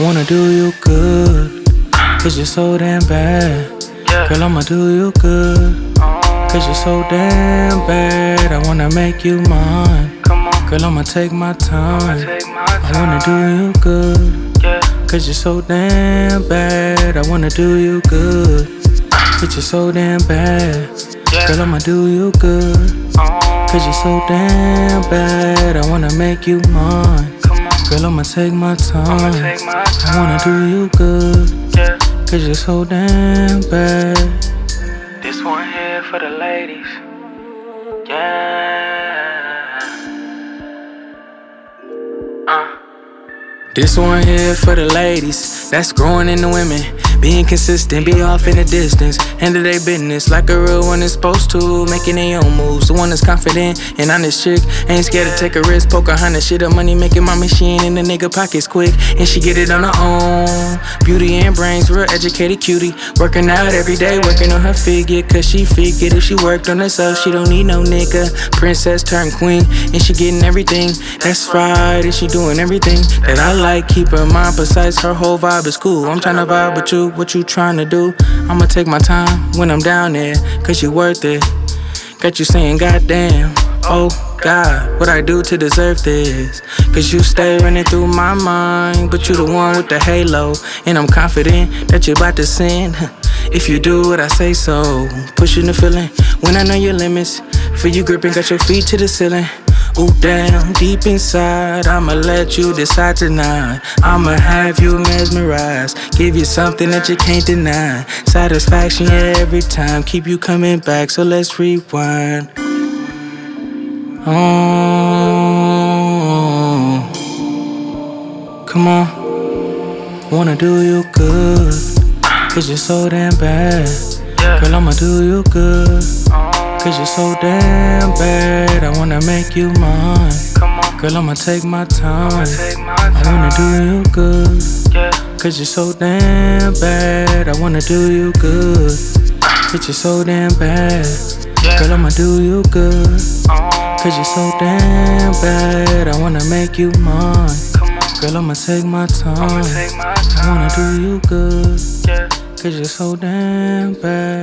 Wanna do you good, cause you're so damn bad. Girl, I'ma do you good, cause you're so damn bad. I wanna make you mine. Come on, Girl, I'ma take my time. I wanna do you good, cause you're so damn bad. I wanna do you good, cause you're so damn bad. Girl, I'ma do you good, Oh, cause you're so damn bad. I wanna make you mine. Girl, I'ma take my I'ma time. take my I wanna do you good, Yeah, cause you're so damn bad. this one here for the ladies. Yeah. Uh. This one here for the ladies that's growing in the women. Being consistent, be off in the distance. Handle their business like a real one is supposed to. Making their own moves. The one that's confident and honest chick. Ain't scared to take a risk, poke a hundred shit of money, making my machine in the nigga pockets quick. And she get it on her own. Beauty and brains, real educated cutie. Working out every day, working on her figure. Cause she figured if she worked on herself, she don't need no nigga. Princess turned queen, and she getting everything. That's right, and she doing everything that I like. Keep her mind precise, her whole vibe is cool. I'm tryna vibe with you, what you tryna do? I'ma take my time when I'm down there, cause you worth it. Got you saying, goddamn, oh God, what I do to deserve this? Cause you stay running through my mind, but you the one with the halo. And I'm confident that you're about to sin. If you do what I say so, pushing the feeling when I know your limits. For you gripping, got your feet to the ceiling. Ooh, damn, deep inside, I'ma let you decide tonight. I'ma have you mesmerized, give you something that you can't deny. Satisfaction, yeah, every time, keep you coming back, so let's rewind. Oh, come on, wanna do you good, cause you're so damn bad. Girl, I'ma do you good. Cause you're so damn bad, I wanna make you mine. Come on, Girl, I'ma take my time. I wanna do you good. Cause you're so damn bad, I wanna do you good. Cause you're so damn bad. Girl, I'ma do you good. Oh, Cause you're so damn bad, I wanna make you mine. come on, Girl, I'ma take my time. I wanna do you good. Cause you're so damn bad.